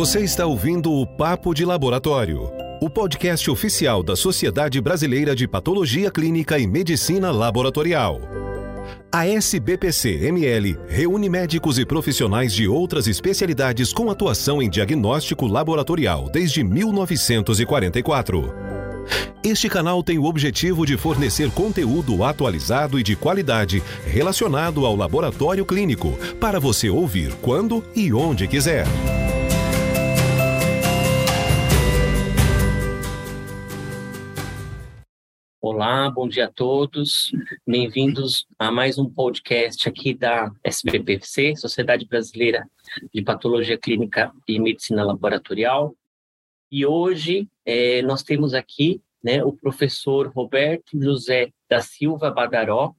Você está ouvindo o Papo de Laboratório, o podcast oficial da Sociedade Brasileira de Patologia Clínica e Medicina Laboratorial. A SBPC-ML reúne médicos e profissionais de outras especialidades com atuação em diagnóstico laboratorial desde 1944. Este canal tem o objetivo de fornecer conteúdo atualizado e de qualidade relacionado ao laboratório clínico para você ouvir quando e onde quiser. Olá, bom dia a todos. Bem-vindos a mais um podcast aqui da SBPC, Sociedade Brasileira de Patologia Clínica e Medicina Laboratorial. E hoje é, nós temos aqui né, o professor Roberto José da Silva Badaró,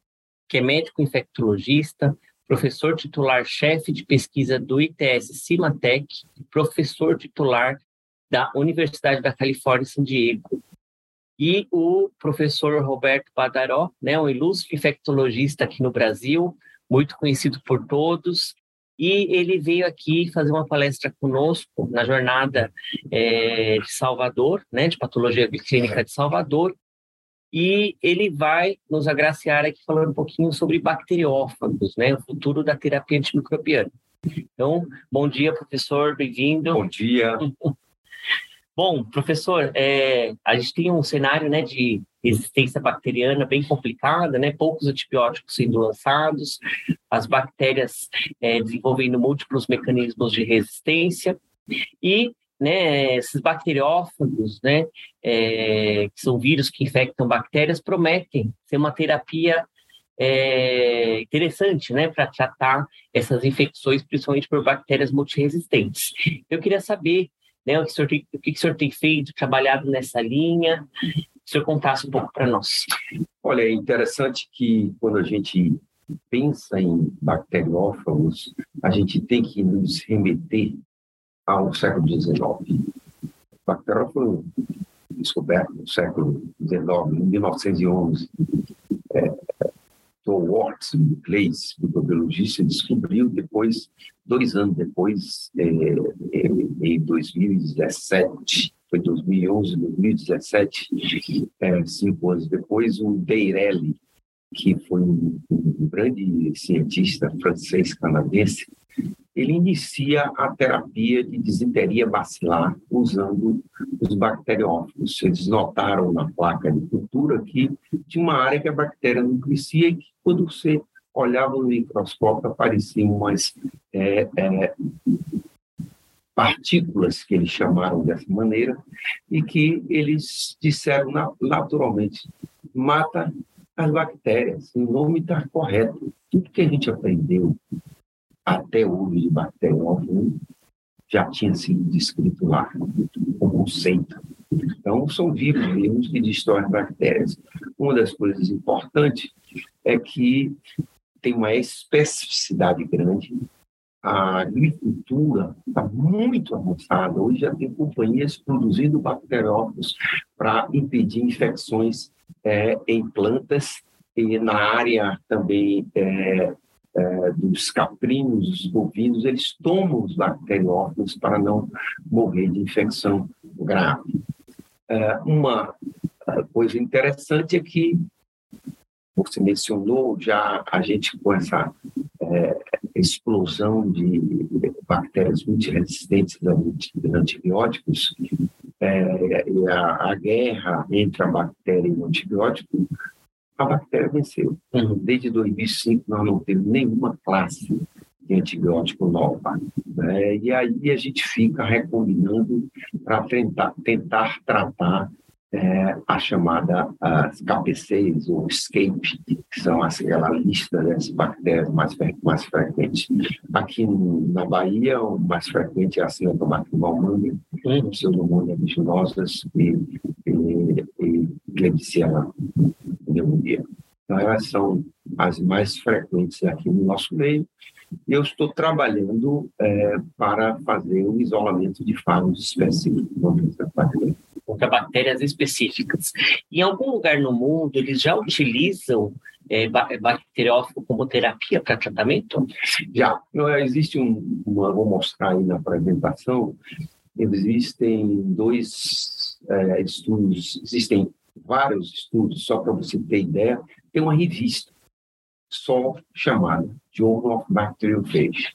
que é médico infectologista, professor titular-chefe de pesquisa do ITS Cimatec, professor titular da Universidade da Califórnia, San Diego, e o professor Roberto Badaró, né, um ilustre infectologista aqui no Brasil, muito conhecido por todos, e ele veio aqui fazer uma palestra conosco na jornada é, de Salvador, né, de patologia clínica de Salvador, e ele vai nos agraciar aqui falando um pouquinho sobre bacteriófagos, né, o futuro da terapia antimicrobiana. Então, bom dia, professor, bem-vindo. Bom dia. Bom, professor, é, a gente tem um cenário né, de resistência bacteriana bem complicada, né? Poucos antibióticos sendo lançados, as bactérias é, desenvolvendo múltiplos mecanismos de resistência e né, esses bacteriófagos, né, é, que são vírus que infectam bactérias, prometem ser uma terapia é, interessante, né, para tratar essas infecções, principalmente por bactérias multiresistentes. Eu queria saber né? O que o senhor tem, o que o senhor tem feito, trabalhado nessa linha? Que o senhor contasse um pouco para nós. Olha, é interessante que quando a gente pensa em bacteriófagos, a gente tem que nos remeter ao século XIX. Bacteriófago descoberto no século XIX, em 1911. É, Tom Watts, inglês, microbiologista, descobriu depois, dois anos depois, é, é, em 2017, foi 2011, 2017, é, cinco anos depois, o Deirelli, que foi um, um grande cientista francês-canadense, ele inicia a terapia de disenteria bacilar usando os bacteriófagos. Eles notaram na placa de cultura que tinha uma área que a bactéria não crescia e que quando você olhava no microscópio apareciam umas é, é, partículas que eles chamaram dessa maneira e que eles disseram naturalmente mata as bactérias. O nome está correto. Tudo que a gente aprendeu até hoje de bacteriófago já tinha sido descrito lá, o conceito. Então, são vivos mesmo que destroem bactérias. Uma das coisas importantes é que tem uma especificidade grande, a agricultura está muito avançada. Hoje já tem companhias produzindo bacteriófagos para impedir infecções é, em plantas e na área também é, é, dos caprinos, dos bovinos, eles tomam os bacteriófagos para não morrer de infecção grave. É, uma coisa interessante é que você mencionou já a gente com essa é, explosão de bactérias multiresistentes a antibióticos é, e a, a, guerra entre a bactéria e o antibiótico, a bactéria venceu. Uhum. Desde 2005 nós não temos nenhuma classe de antibiótico nova. Né? E aí a gente fica recombinando para tentar, tentar tratar é, a chamada as KPCs ou escape, que são aquela lista das bactérias mais, mais frequentes. Aqui na Bahia, o mais frequente é a Ciantomacter malmania, uhum. pseudomonas aeruginosa e, e, e Klebsiella. Então, elas são as mais frequentes aqui no nosso meio. Eu estou trabalhando é, para fazer um isolamento de fagos específicos contra bactérias específicas. Em algum lugar no mundo, eles já utilizam é, é, bacteriófago como terapia para tratamento? Já. Existe um, uma, vou mostrar aí na apresentação, existem dois é, estudos, existem vários estudos, só para você ter ideia, tem uma revista só chamada Journal of Bacteriophage,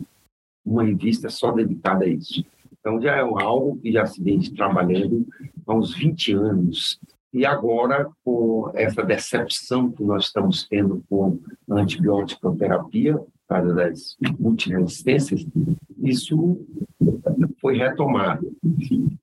uma revista só dedicada a isso. Então, já é algo que já se vem trabalhando há uns 20 anos. E agora, com essa decepção que nós estamos tendo com a antibiótico-terapia, causa das multiresistências, isso foi retomado.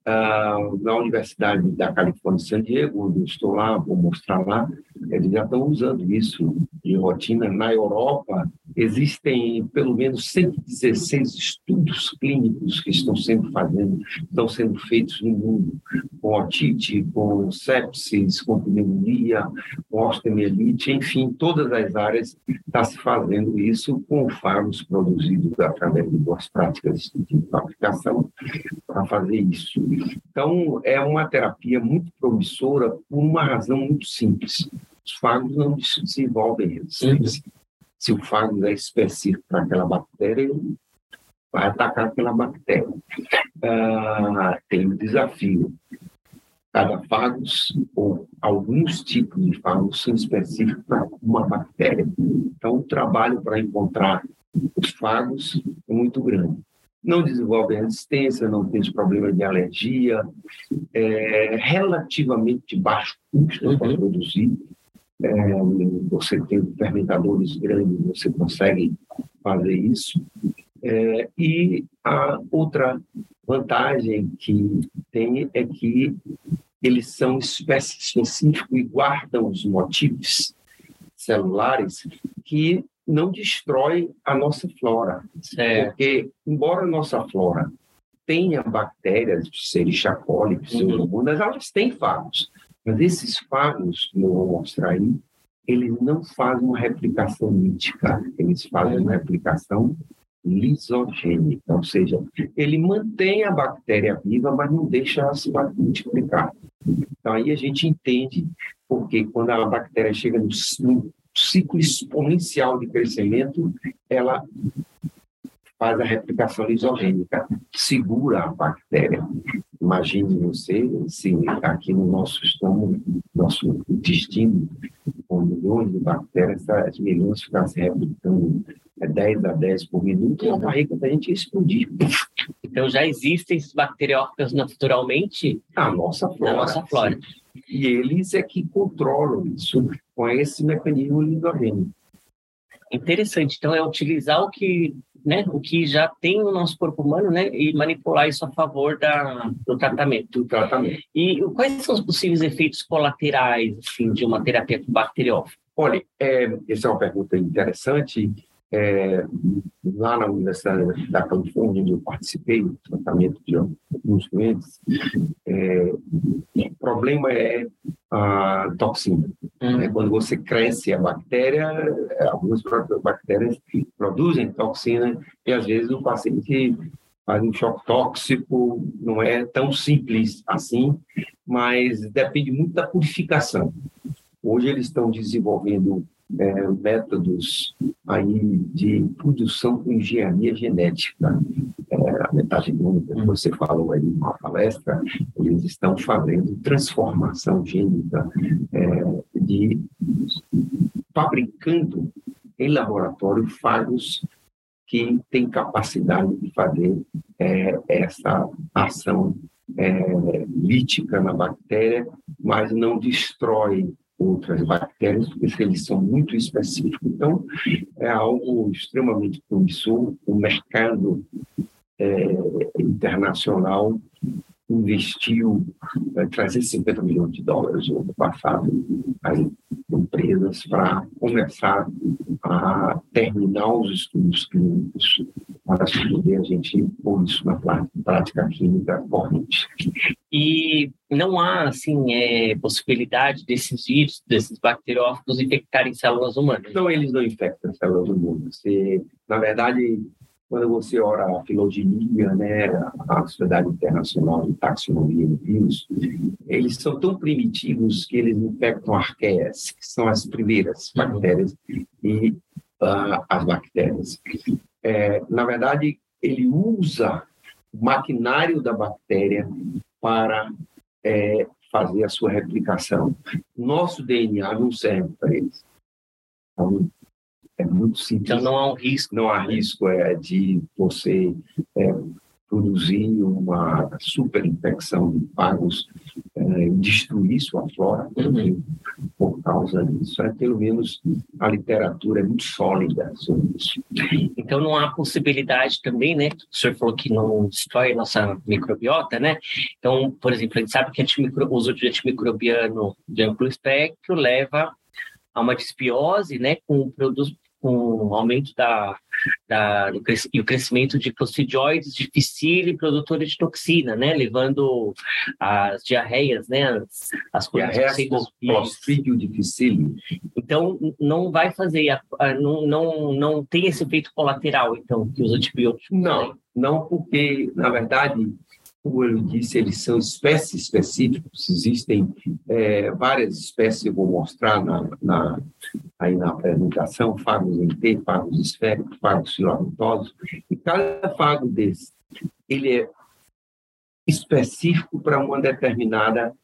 Ah, na Universidade da Califórnia, San Diego, onde eu estou lá, vou mostrar lá, eles já estão usando isso de rotina. Na Europa, existem pelo menos 116 estudos clínicos que estão sendo fazendo, estão sendo feitos no mundo, com otite, com sepsis, com pneumonia, com osteomielite, enfim, todas as áreas está se fazendo isso com fármacos produzidos através de boas práticas de fabricação para fazer isso. Então, é uma terapia muito promissora por uma razão muito simples os fagos não desenvolvem isso. Se o fago é específico para aquela bactéria, ele vai atacar aquela bactéria. Ah, tem um desafio. Cada fagos, ou alguns tipos de fagos, são específicos para uma bactéria. Então, o trabalho para encontrar os fagos é muito grande não desenvolve resistência, não tem problema de alergia, é relativamente baixo custo uhum. para produzir é, você tem fermentadores grandes, você consegue fazer isso. É, e a outra vantagem que tem é que eles são específicos e guardam os motivos celulares que não destrói a nossa flora. Certo. Porque, embora a nossa flora tenha bactérias, coli, pseudomonas, uhum. elas têm fagos. Mas esses fagos que eu vou mostrar aí, eles não fazem uma replicação mítica, eles fazem uma replicação lisogênica, ou seja, ele mantém a bactéria viva, mas não deixa ela se multiplicar. Então aí a gente entende porque quando a bactéria chega no, ciclo exponencial de crescimento, ela faz a replicação lisogênica, segura a bactéria. Imagine você, se aqui no nosso estômago, nosso intestino, com milhões de bactérias, as milhões ficassem replicando é 10 a 10 por minuto, a barriga da gente explodir. Então já existem esses bacteriófagos naturalmente na nossa flora. Na nossa flora. E eles é que controlam isso com esse mecanismo lisogênico. Interessante. Então é utilizar o que né, o que já tem no nosso corpo humano, né, e manipular isso a favor da, do tratamento. Do tratamento. E quais são os possíveis efeitos colaterais, assim, de uma terapia com bacteriófago? Olha, é, essa é uma pergunta interessante. É, lá na Universidade da Califórnia, onde eu participei do tratamento de alguns doentes, é, o problema é a toxina. Uhum. É, quando você cresce a bactéria, algumas bactérias produzem toxina e às vezes o paciente faz um choque tóxico, não é tão simples assim, mas depende muito da purificação. Hoje eles estão desenvolvendo é, métodos aí de produção com engenharia genética. É, a metagenômica que você falou aí na palestra, eles estão fazendo transformação gênica é, de fabricando em laboratório fagos que têm capacidade de fazer é, essa ação é, lítica na bactéria, mas não destrói outras bactérias, porque eles são muito específicos. Então, é algo extremamente promissor. O mercado é, internacional investiu é, 350 milhões de dólares no ano passado as empresas para começar a terminar os estudos clínicos para poder a gente pôr isso na prática clínica corrente. E não há, assim, é, possibilidade desses vírus, desses bacteriófagos infectarem células humanas? Não, eles não infectam células humanas. E, na verdade, quando você ora a filogenia, né, a Sociedade Internacional de Taxonomia de Vírus, eles são tão primitivos que eles infectam arqueias, que são as primeiras bactérias, e uh, as bactérias. É, na verdade, ele usa o maquinário da bactéria para é, fazer a sua replicação. Nosso DNA não serve para eles. Então, é muito simples. Então não há um risco. Não há risco é, de você é, produzir uma superinfecção de fagos é, destruir sua flora uhum. por causa disso. É, pelo menos a literatura é muito sólida sobre isso. Então não há possibilidade também, né? O senhor falou que não destrói a nossa microbiota, né? Então, por exemplo, a gente sabe que o uso de antimicrobiano de amplo espectro leva a uma disbiose, né, com produtos com o aumento da, da do cres, e o crescimento de clostridioides difficile produtores de toxina, né, levando as diarreias, né, as, as diarreias clostridio difficile. Então não vai fazer, a, a, não, não não tem esse efeito colateral, então que os antibióticos. Não, não porque na verdade como disse, eles são espécies específicas, existem é, várias espécies, eu vou mostrar na, na, aí na apresentação, fagos em T, fagos esféricos, fagos filamentosos, e cada fago desse, ele é específico para uma determinada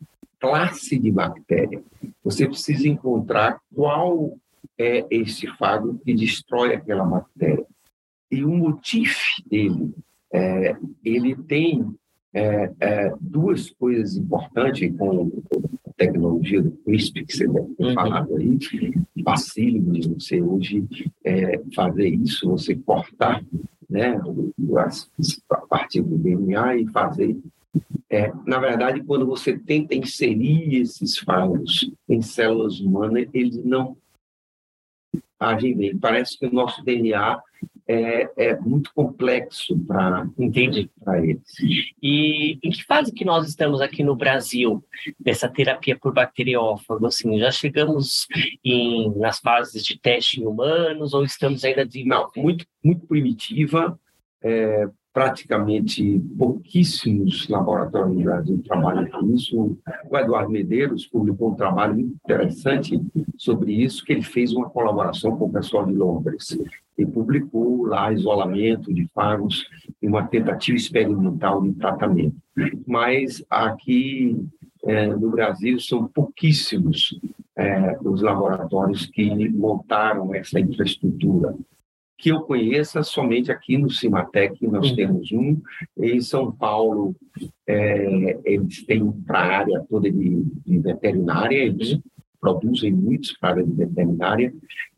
classe de bactéria. Você precisa encontrar qual é esse fago que destrói aquela bactéria. E o motif dele, é, ele tem é, é, duas coisas importantes com a tecnologia do CRISP, que você deve ter uhum. falado aí, facílimo de você hoje é, fazer isso, você cortar né, a partir do DNA e fazer. É, na verdade, quando você tenta inserir esses fagos em células humanas, eles não agem bem. Parece que o nosso DNA é, é muito complexo para eles. E em que fase que nós estamos aqui no Brasil dessa terapia por bacteriófago? Assim, já chegamos em, nas fases de teste em humanos ou estamos ainda de Não, muito, muito primitiva. É, praticamente pouquíssimos laboratórios no Brasil trabalham com isso. O Eduardo Medeiros publicou um trabalho muito interessante sobre isso, que ele fez uma colaboração com o pessoal de Londres e publicou lá isolamento de fagos uma tentativa experimental de tratamento. Mas aqui é, no Brasil são pouquíssimos é, os laboratórios que montaram essa infraestrutura. Que eu conheça somente aqui no Cimatec nós temos um. Em São Paulo é, eles têm para a área toda de, de veterinária eles produzem muitos para a área de veterinária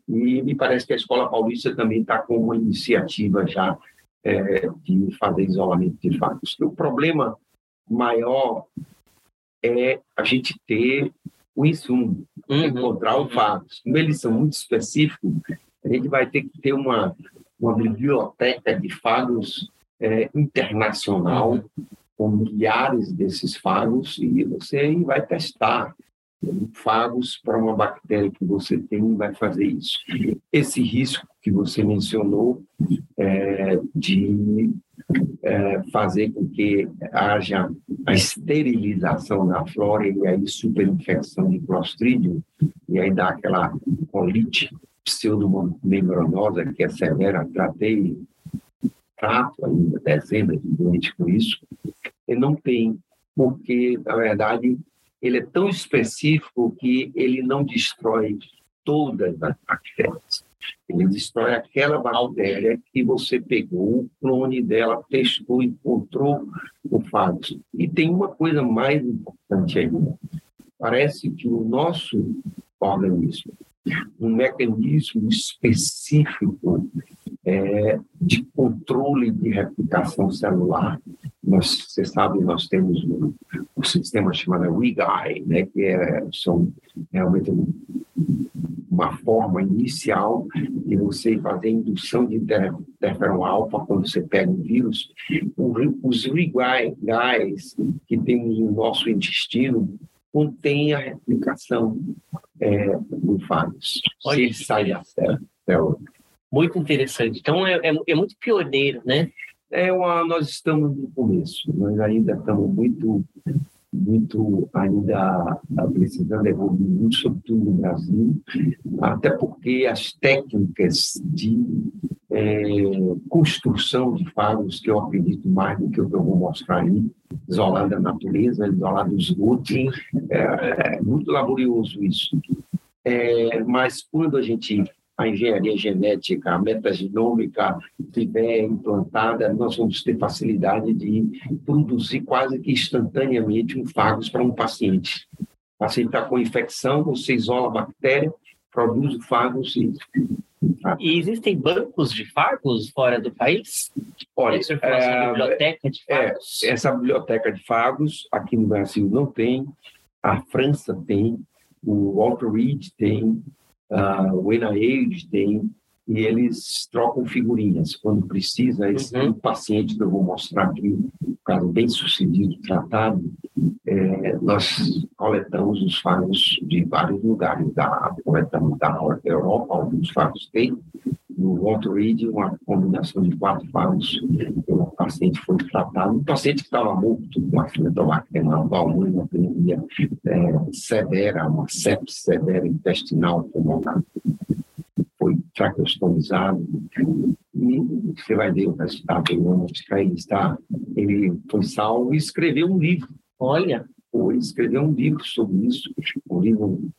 e me parece que a Escola Paulista também está com uma iniciativa já é, de fazer isolamento de fagos. O problema maior é a gente ter o insumo, uhum. encontrar o fagos. Como eles são muito específicos, a gente vai ter que ter uma, uma biblioteca de fagos é, internacional, uhum. com milhares desses fagos, e você vai testar fagos para uma bactéria que você tem vai fazer isso. Esse risco que você mencionou é, de é, fazer com que haja a esterilização da flora e aí superinfecção de clostridium e aí dá aquela colite pseudomembranosa que é severa, tratei, trato ainda dezenas de doentes com isso, e não tem, porque, na verdade, ele é tão específico que ele não destrói todas as bactérias. Ele destrói aquela bactéria que você pegou, o clone dela, testou, encontrou o fato. E tem uma coisa mais importante ainda. Parece que o nosso organismo, um mecanismo específico é, de controle de replicação celular. Nós, você sabe, nós temos um, um sistema chamado WIGI, né, que é, são realmente uma forma inicial de você fazer indução de interferon alfa quando você pega um vírus. Os WIGIs que temos no nosso intestino contêm a replicação é, do vírus. Se ele sai da célula Muito interessante. Então, é, é, é muito pioneiro, né? É uma, nós estamos no começo, nós ainda estamos muito muito ainda precisando evoluir muito, sobretudo no Brasil, até porque as técnicas de é, construção de fagos, que eu acredito mais do que o que eu vou mostrar aí, isolar da natureza, isolar do esgoto, é, é muito laborioso isso. É, mas quando a gente a engenharia genética, a metagenômica estiver implantada, nós vamos ter facilidade de produzir quase que instantaneamente um fagos para um paciente. O paciente está com infecção, você isola a bactéria, produz o fagos e... E existem bancos de fagos fora do país? Olha, é, biblioteca de fagos? É, essa biblioteca de fagos aqui no Brasil não tem, a França tem, o Walter Reed tem, uh, o NIH tem, e eles trocam figurinhas quando precisa. Esse uhum. paciente que eu vou mostrar aqui, um caso bem sucedido, tratado, é, nós coletamos os fagos de vários lugares, da, coletamos da Europa, alguns fagos têm, no Walter Reed, uma combinação de quatro fagos. O paciente foi tratado, um paciente que estava morto com uma filobacteriana pulmônica, uma pneumonia é, severa, uma sepsis severa intestinal pulmonar. Foi traqueostomizado e você vai ver o resultado. Ele, está, ele foi salvo e escreveu um livro. Olha, foi escrever um livro sobre isso, um livro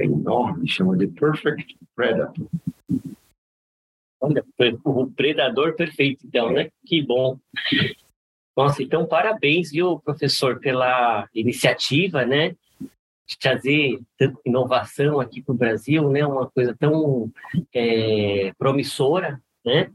enorme, chama The Perfect Predator. Olha, o predador perfeito, então, né? Que bom. Nossa, então parabéns, viu, professor, pela iniciativa, né? Trazer inovação aqui para o Brasil, né? Uma coisa tão é, promissora, né?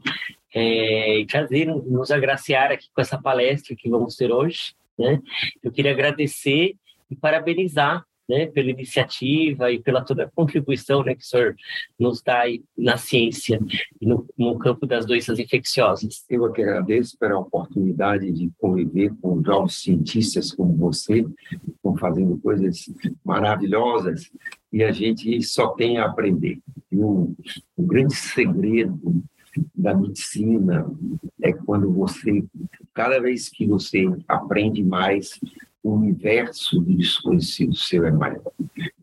É, e trazer, nos agraciar aqui com essa palestra que vamos ter hoje, né? Eu queria agradecer e parabenizar né, pela iniciativa e pela toda a contribuição né, que o senhor nos dá na ciência e no, no, campo das doenças infecciosas. Eu que agradeço pela oportunidade de conviver com jovens cientistas como você, que estão fazendo coisas maravilhosas e a gente só tem a aprender. E um, um grande segredo da medicina é quando você, cada vez que você aprende mais, o universo do desconhecido seu é maior.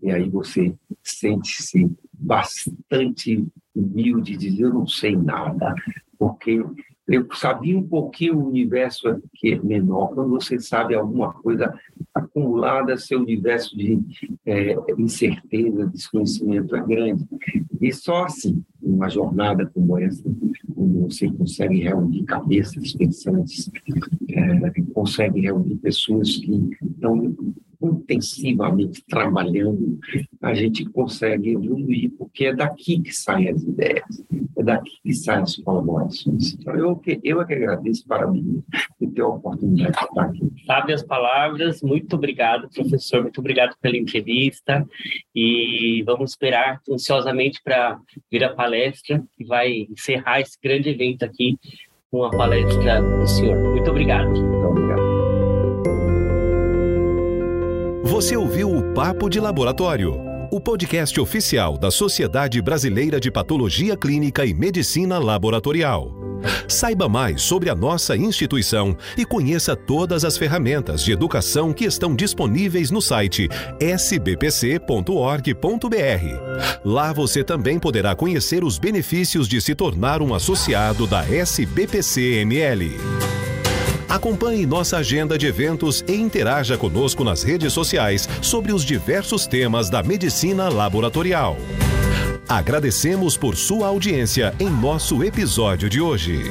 E aí você sente-se bastante humilde, dizer eu não sei nada, porque eu sabia um pouquinho o universo que é menor. Quando você sabe alguma coisa acumulada, seu universo de é, incerteza, desconhecimento é grande. E só assim, uma jornada como essa, quando você consegue reunir cabeças pensantes, é, consegue reunir pessoas que estão intensivamente trabalhando, a gente consegue evoluir, porque é daqui que saem as ideias, daqui que saem as colaborações. Então, eu, eu é que agradeço para mim de ter a oportunidade de estar aqui. Sabe as palavras, muito obrigado, professor, muito obrigado pela entrevista e vamos esperar ansiosamente para vir a palestra que vai encerrar esse grande evento aqui com a palestra do senhor. Muito obrigado. Muito obrigado. Você ouviu o Papo de Laboratório, o podcast oficial da Sociedade Brasileira de Patologia Clínica e Medicina Laboratorial. Saiba mais sobre a nossa instituição e conheça todas as ferramentas de educação que estão disponíveis no site sbpc.org.br. Lá você também poderá conhecer os benefícios de se tornar um associado da SBPC-ML. Acompanhe nossa agenda de eventos e interaja conosco nas redes sociais sobre os diversos temas da medicina laboratorial. Agradecemos por sua audiência em nosso episódio de hoje.